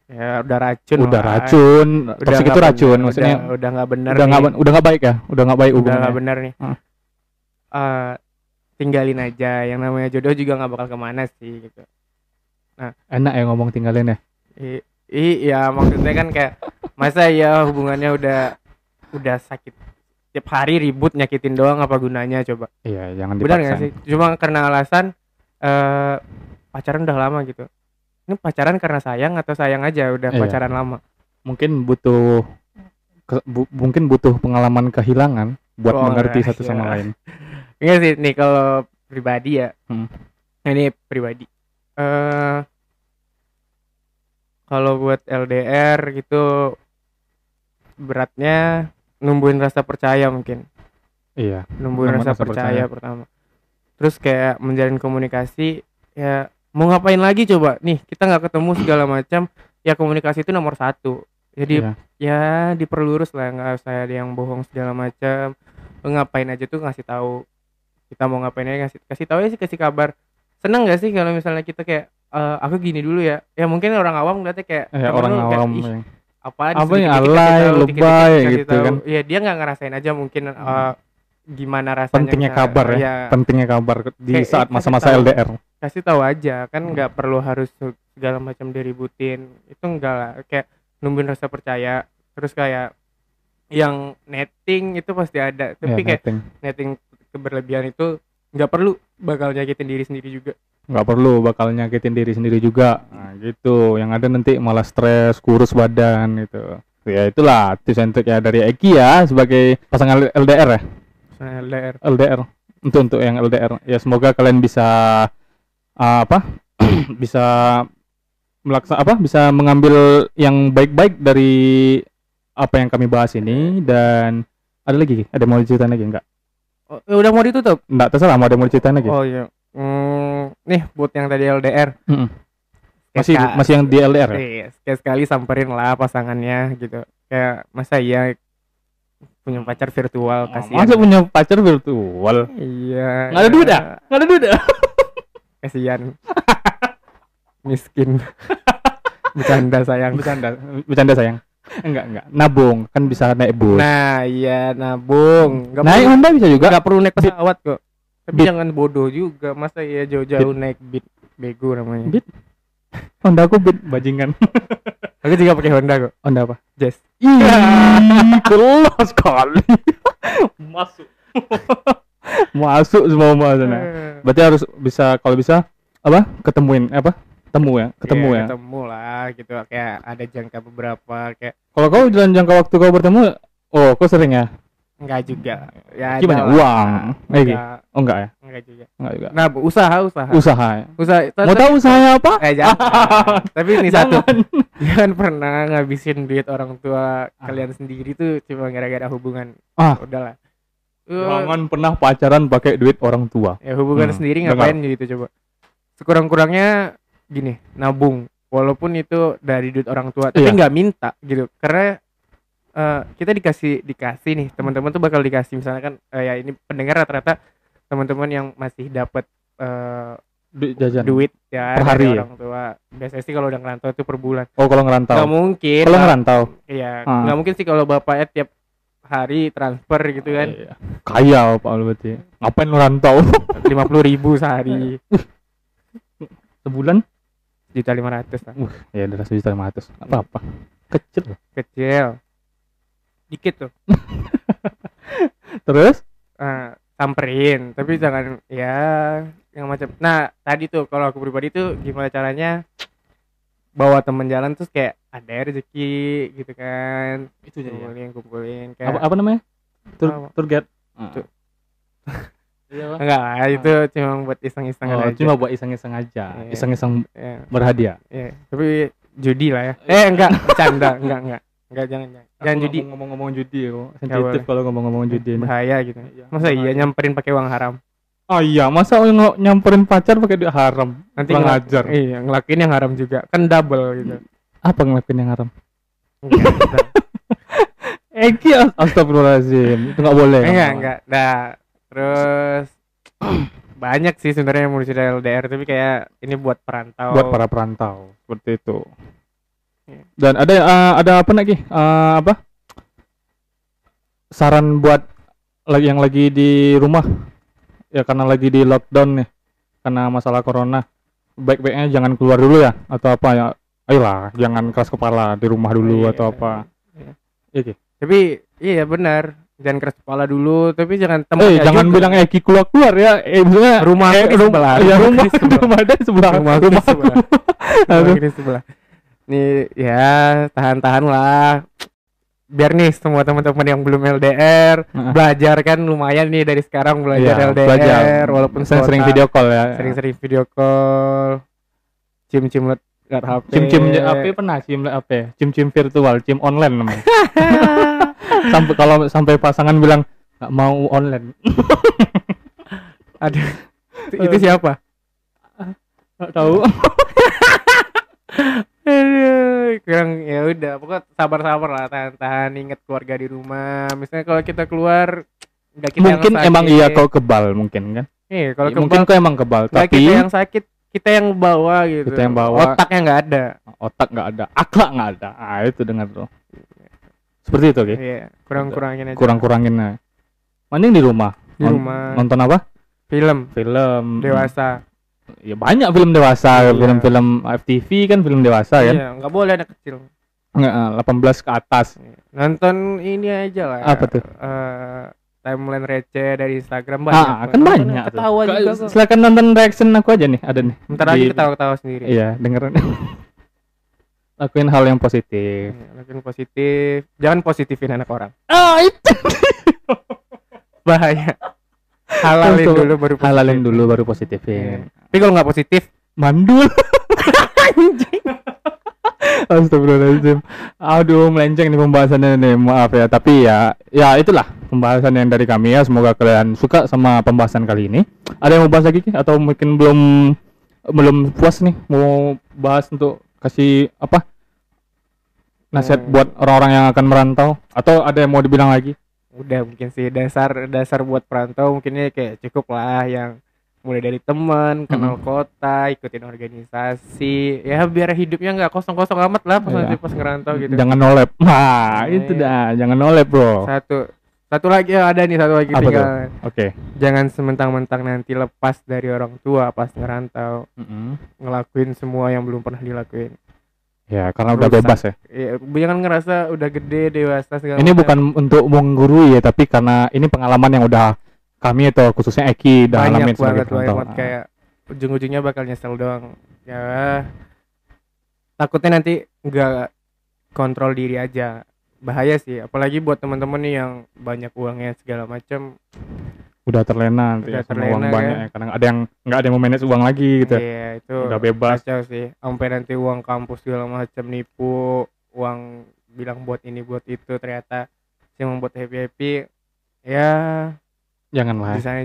ya udah racun
udah
lah.
racun
Udah nggak
itu racun
bener,
maksudnya
udah, nggak bener
udah nggak udah baik ya udah nggak baik
udah nggak bener nih
Hmm.
Eh, tinggalin aja. Yang namanya jodoh juga nggak bakal ke mana sih gitu.
Enak ya ngomong tinggalin ya?
Iya maksudnya kan kayak masa ya hubungannya udah udah sakit. Tiap hari ribut nyakitin doang apa gunanya coba?
Iya jangan
benar
dipaksa
nggak sih? Cuma karena alasan eh pacaran udah lama gitu. Ini pacaran karena sayang atau sayang aja udah
Iya.
pacaran lama?
Mungkin butuh ke- bu- mungkin butuh pengalaman kehilangan buat
Oh,
mengerti satu sama lain
Enggak sih nih kalau pribadi ya.
Hmm.
Ini pribadi. Eh kalau buat LDR gitu beratnya numbuhin rasa percaya mungkin.
iya
Numbuhin rasa,
rasa
percaya,
percaya.
pertama. Terus kayak menjalin komunikasi ya mau ngapain lagi coba? Nih, kita nggak ketemu segala macam. Ya komunikasi itu nomor satu. Jadi
iya.
ya diperlurus lah nggak usah ada yang bohong segala macam ngapain aja tuh ngasih tahu kita mau ngapain aja ngasih kasih tahu ya sih kasih kabar. Seneng gak sih kalau misalnya kita kayak "Eh, aku gini dulu ya. Ya mungkin orang awam ngeliatnya kayak
Eh,
temen
orang
lu kayak,
awam
"Ih,
yang-
apaan
Apa
sih,
yang alay,
kasih tahu, dikit-dikit
lebay
kasih
gitu
tahu."
kan.
ya dia nggak ngerasain aja mungkin eh, gimana rasanya
pentingnya
misalnya,
kabar ya
ya,
pentingnya kabar di
Kayak-
saat
kasih
masa-masa
tahu.
LDR
kasih tahu aja kan nggak perlu harus segala macam diributin. Itu enggak lah kayak numbuhin rasa percaya. Terus kayak yang netting itu pasti ada. Tapi
ya,
kayak
netting.
netting keberlebihan itu nggak perlu bakal nyakitin diri sendiri juga.
Nggak perlu bakal nyakitin diri sendiri juga. Nah, gitu. Yang ada nanti malah stres kurus badan gitu. Ya itulah tips and trick ya dari Eki ya sebagai pasangan LDR ya.
Misalnya LDR
LDR untuk untuk yang LDR ya semoga kalian bisa uh, apa bisa melaksa apa bisa mengambil yang baik-baik dari apa yang kami bahas ini. Dan ada lagi ada mau diceritain lagi? Enggak
oh, eh, udah mau ditutup
enggak terserah mau ada mau diceritain lagi
oh iya Hmm, nih buat yang tadi LDR
Mm-mm.
kayak
masih
ska-
masih yang di LDR ya?
Iya, sekali sekali samperin lah pasangannya gitu kayak masa iya punya pacar virtual kasihan
Masa punya pacar virtual?
iya
Nggak ada duit ya? Nggak ada duit ya?
kasihan miskin bercanda sayang
Bercanda, bercanda sayang. Enggak, enggak. Nabung kan bisa naik bus.
nah iya nabung nggak
naik
perlu,
Honda bisa juga.
nggak perlu naik pesawat kok tapi
Beat.
jangan bodoh juga masa iya jauh-jauh naik beat bego namanya
Beat. Honda aku bit bajingan.
aku juga pakai Honda kok
Honda apa?
Jazz
Iya, kelas sekali. Masuk. Masuk semua sana. Berarti harus bisa kalau bisa apa? Ketemuin apa? Ketemu ya, ketemu
Iya,
ya.
ketemu lah gitu kayak ada jangka beberapa kayak
Kalau kau dalam jangka waktu kau bertemu, oh kau sering ya?
enggak juga ya
Gimana? Uang. Gitu.
enggak,
Oh enggak ya?
enggak juga
Enggak juga.
nah bu, usaha usaha
Usaha. ya?
usaha
Mau
tapi-
tahu usahanya apa?
eh jangan tapi ini satu
Jangan.
pernah ngabisin duit orang tua kalian sendiri tuh cuma gara-gara hubungan
Ah.
udahlah
Jangan pernah pacaran pakai duit orang tua.
ya hubungan
Hmm,
sendiri
dengar.
ngapain gitu coba sekurang-kurangnya gini nabung walaupun itu dari duit orang tua tapi
Iya.
nggak minta gitu karena eh, kita dikasih dikasih nih teman-teman tuh bakal dikasih misalnya kan eh, ya ini pendengar rata-rata teman-teman yang masih dapat eh,
Duit jajan.
duit ya
Per
dari
hari ya?
orang tua biasanya sih kalau udah ngerantau itu per bulan
Oh, kalau ngerantau.
nggak mungkin
Kalau ngerantau.
iya
Ah.
nggak mungkin sih kalau bapaknya tiap hari transfer gitu kan
Iya. Kaya Pak lu berarti. Ngapain lu rantau?
lima puluh ribu sehari
Sebulan?
Juta lima ratus lah
Ya udah sejuta lima ratus. Apa apa? Kecil.
kecil dikit tuh
Terus?
Ah, samperin tapi jangan ya yang macam nah tadi tuh kalau aku pribadi tuh gimana caranya bawa temen jalan terus kayak ada rezeki gitu kan
Itu
kumpulin kumpulin kayak
Apa apa namanya? Tour
Apa?
tour guide.
Tour-
Iya,
enggak lah itu cuma buat iseng-iseng
Oh,
aja
cuma buat iseng-iseng aja.
Iya.
Iseng-iseng
ya,
berhadiah.
ya. tapi judi lah ya eh enggak bercanda enggak enggak enggak jangan jangan jangan judi
ngomong-ngomong judi kok. Sensitif kalau ngomong-ngomong judi ini.
bahaya gitu
Iya,
masa iya nyamperin pakai uang haram
Oh iya, masa nyamperin pacar pakai duit haram?
nanti
Kurang
ngelak-
ajar.
iya ngelakuin yang haram juga kan double gitu
Apa ngelakuin yang haram?
enggak.
Eki astagfirullahaladzim. Itu enggak boleh.
enggak enggak nah terus banyak sih sebenarnya yang mau cerita LDR tapi kayak ini buat perantau
Buat para perantau seperti itu.
Iya.
Dan ada eh, ada apa lagi? Eh, apa? Saran buat lagi yang lagi di rumah ya karena lagi di lockdown nih karena masalah corona baik-baiknya jangan keluar dulu ya atau apa ya ayolah jangan keras kepala di rumah dulu
Iya,
atau apa
iya.
Iya, Ki?
tapi iya benar jangan keras kepala dulu tapi jangan
Eh,
temannya
jangan
juga.
bilang Eki keluar keluar ya. Eh, maksudnya
Rumah
eh, rum-
sebelah,
Ya,
rumah sebelah.
rumah ada sebelah.
rumah
rumah
sebelah rumah di sebelah nih ya tahan-tahan lah biar nih semua teman-teman yang belum LDR
Heeh.
belajar kan lumayan nih dari sekarang belajar
Iya,
LDR
belajar.
walaupun
sering-sering
kuota,
video call ya.
sering-sering video call cim-cim liat HP
Cim-cim apa pernah cim apa? Cim-cim virtual, cim online namanya. sampai kalau sampai pasangan bilang nggak mau online.
aduh itu, siapa
Nggak tahu.
Kurang ya udah pokoknya sabar-sabar lah tahan-tahan ingat keluarga di rumah misalnya kalau kita keluar nggak kita yang
mungkin emang
sakit.
iya kau kebal mungkin kan.
Iya, kalau
Ya, mungkin kau emang kebal, tapi
kita yang sakit kita yang bawa gitu
Kita yang bawa.
otaknya nggak ada
otak nggak ada, akhlak nggak ada. Ah itu dengar tuh. Seperti itu, oke.
iya kurang-kurangin aja
Kurang-kurangin nah. Mending di rumah.
di rumah
Nonton apa?
film
Film.
dewasa
Ya banyak film dewasa,
Iya.
film-film FTV kan film dewasa kan.
iya nggak boleh anak kecil
Nggak, eh, 18 ke atas.
nonton ini aja lah
Apa tuh?
Eh, timeline receh dari Instagram banyak
Ah, kan banyak
ketawa juga.
Silakan nonton reaction aku aja nih, ada nih.
lagi
Di-
ketawa-ketawa sendiri
Iya, dengerin. Lakuin hal yang positif.
Iya, lakuin positif jangan positifin anak orang
Ah, itu.
bahaya halalin
Betul.
dulu baru positif.
Halalin dulu baru positifin.
tapi kalau nggak positif
Mandul. Astagfirullahaladzim. Aduh, melenceng nih pembahasannya nih. Maaf ya, tapi ya ya itulah pembahasan yang dari kami ya. Semoga kalian suka sama pembahasan kali ini. Ada yang mau bahas lagi atau mungkin belum belum puas nih mau bahas untuk kasih apa? Nasihat
Hmm.
buat orang-orang yang akan merantau atau ada yang mau dibilang lagi?
udah mungkin sih dasar dasar buat perantau mungkinnya kayak cukup lah yang mulai dari teman kenal kota ikutin organisasi ya biar hidupnya nggak kosong-kosong amat lah pas
Iya.
nanti pas ngerantau gitu
Jangan nolep. Nah, itu
Iya.
dah, jangan nolep, Bro.
satu satu lagi ya ada nih satu lagi
Apa
tinggal
Oke.
jangan sementang-mentang nanti lepas dari orang tua pas ngerantau
Mm-mm.
ngelakuin semua yang belum pernah dilakuin
Ya, karena udah
Rusak.
bebas ya.
ya, jangan ngerasa udah gede dewasa segala
Ini
macam.
bukan untuk menggurui ya, tapi karena ini pengalaman yang udah kami atau khususnya Eki udah
banyak
alamin sebagai
banget banyak banget kayak ujung-ujungnya bakal nyesel doang ya takutnya nanti nggak kontrol diri aja bahaya sih apalagi buat teman-teman nih yang banyak uangnya segala macam
udah terlena nanti
Udah
ya, sama
terlena,
uang
kan?
banyak ya. Kadang ada yang nggak ada yang mau manage uang lagi gitu. ya.
iya itu
Udah bebas.
kacau sih sampai nanti uang kampus segala macam nipu uang bilang buat ini buat itu ternyata yang membuat happy happy ya jangan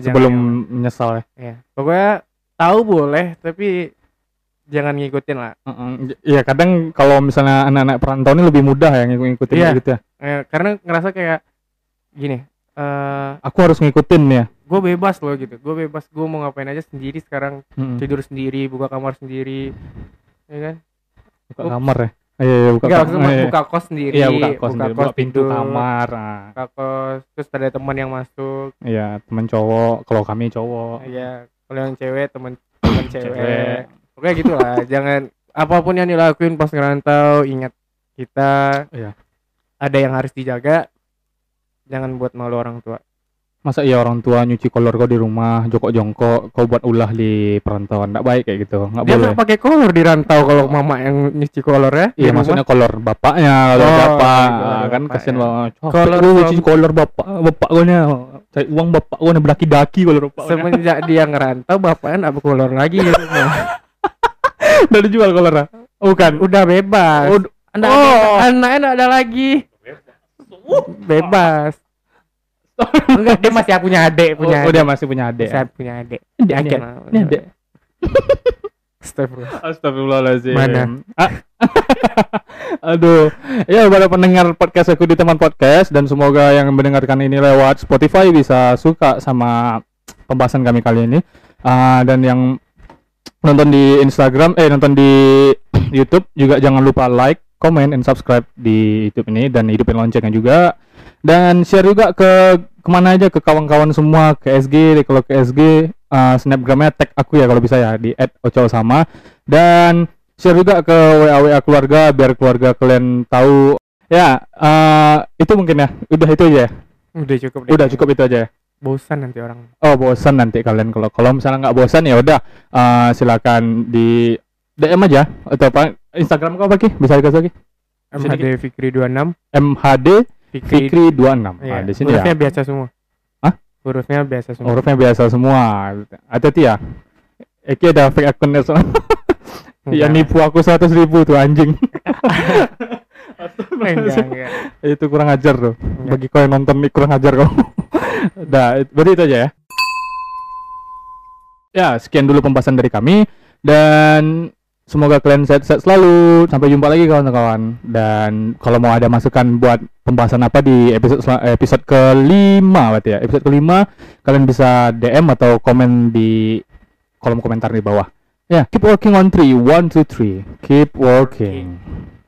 Sebelum
yang-
menyesal ya.
ya pokoknya tahu boleh tapi jangan ngikutin lah
Heeh. Iya, kadang kalau misalnya anak-anak perantau ini lebih mudah ya ngikutin
Iya.
gitu ya.
Eh, karena ngerasa kayak gini eh
Aku harus ngikutin ya.
gue bebas loh gitu gue bebas gue mau ngapain aja sendiri sekarang
Mm-mm.
tidur sendiri buka kamar sendiri ya kan
Buka
Ups.
kamar ya. Iya, iya, buka
Enggak
kam-
maksudnya
iya,
buka kos sendiri
Iya, buka kos sendiri, buka pintu
tidur,
kamar. Nah,
buka kos terus ada teman yang masuk
Iya, teman cowok, kalau kami cowok.
ya kalau yang cewek teman teman cewek
Cewek.
Oke gitulah jangan apa pun yang dilakuin pas ngerantau ingat kita.
Iya.
ada yang harus dijaga jangan buat malu orang tua.
Masa iya orang tua nyuci kolor kau di rumah, jongkok-jongkok, kau buat ulah di perantauan, enggak baik kayak gitu, enggak
dia
boleh.
nggak pakai kolor di rantau kalau mama yang nyuci kolor ya
Iya maksudnya kolor bapaknya, kolor
Oh,
bapak,
kolor
Ah, kan kasihan banget.
Kolor
Kolor cuci kolor bapak, bapak gue cari uang bapak gua nih berdaki-daki kalau rupa
semenjak dia ngerantau bapaknya nggak keluar lagi di rumah
udah dijual kolornya oh, bukan.
Udah bebas.
Oh,
Anak
Oh.
anaknya nggak ada lagi. Bebas. Enggak dia masih punya adik
oh,
punya
oh, dia masih punya adik
Masih punya adik.
Adik, ini-
lah.
ini adik.
Astagfirullah.
Astagfirullahaladzim.
Mana?
Ah. Aduh. Ya pada pendengar podcast aku di teman podcast Dan semoga yang mendengarkan ini lewat Spotify Bisa suka sama pembahasan kami kali ini. Ah, Dan yang nonton di Instagram Eh nonton di Youtube Juga jangan lupa like, comment, and subscribe di Youtube ini Dan hidupin loncengnya juga. Dan share juga ke ke mana aja ke kawan-kawan semua ke SG kalau ke SG uh, snapgramnya tag aku ya kalau bisa ya di @ocol sama. Dan share juga ke WA WA keluarga biar keluarga kalian tahu. Ya uh, itu mungkin ya udah itu aja ya?
Udah cukup deh.
udah cukup itu aja ya
Bosan nanti orang.
oh bosan nanti kalian kalau kalau misalnya nggak bosan ya udah uh, silakan di DM aja atau apa Instagram kau apa Ki? bisa dikasih lagi
MHD Fikri 26
MHD
Fikri,
Fikri 26
Iya,
ah, di sini
hurufnya
ya
biasa semua.
Hah?
Hurufnya biasa semua.
hurufnya biasa semua hati-hati ya Eki ada fake akunnya soalnya Ya
Enggak.
nipu aku 100 ribu tuh anjing
enggak, enggak.
Itu kurang ajar tuh.
Enggak.
Bagi kau yang nonton nih kurang ajar kau. It- berarti itu aja ya. Ya, sekian dulu pembahasan dari kami. Dan semoga kalian sehat-sehat selalu. Sampai jumpa lagi kawan-kawan. Dan kalau mau ada masukan buat pembahasan apa di episode episode kelima berarti ya. Episode kelima kalian bisa DM atau komen di kolom komentar di bawah. Ya, keep working on three, one, two, three. Keep working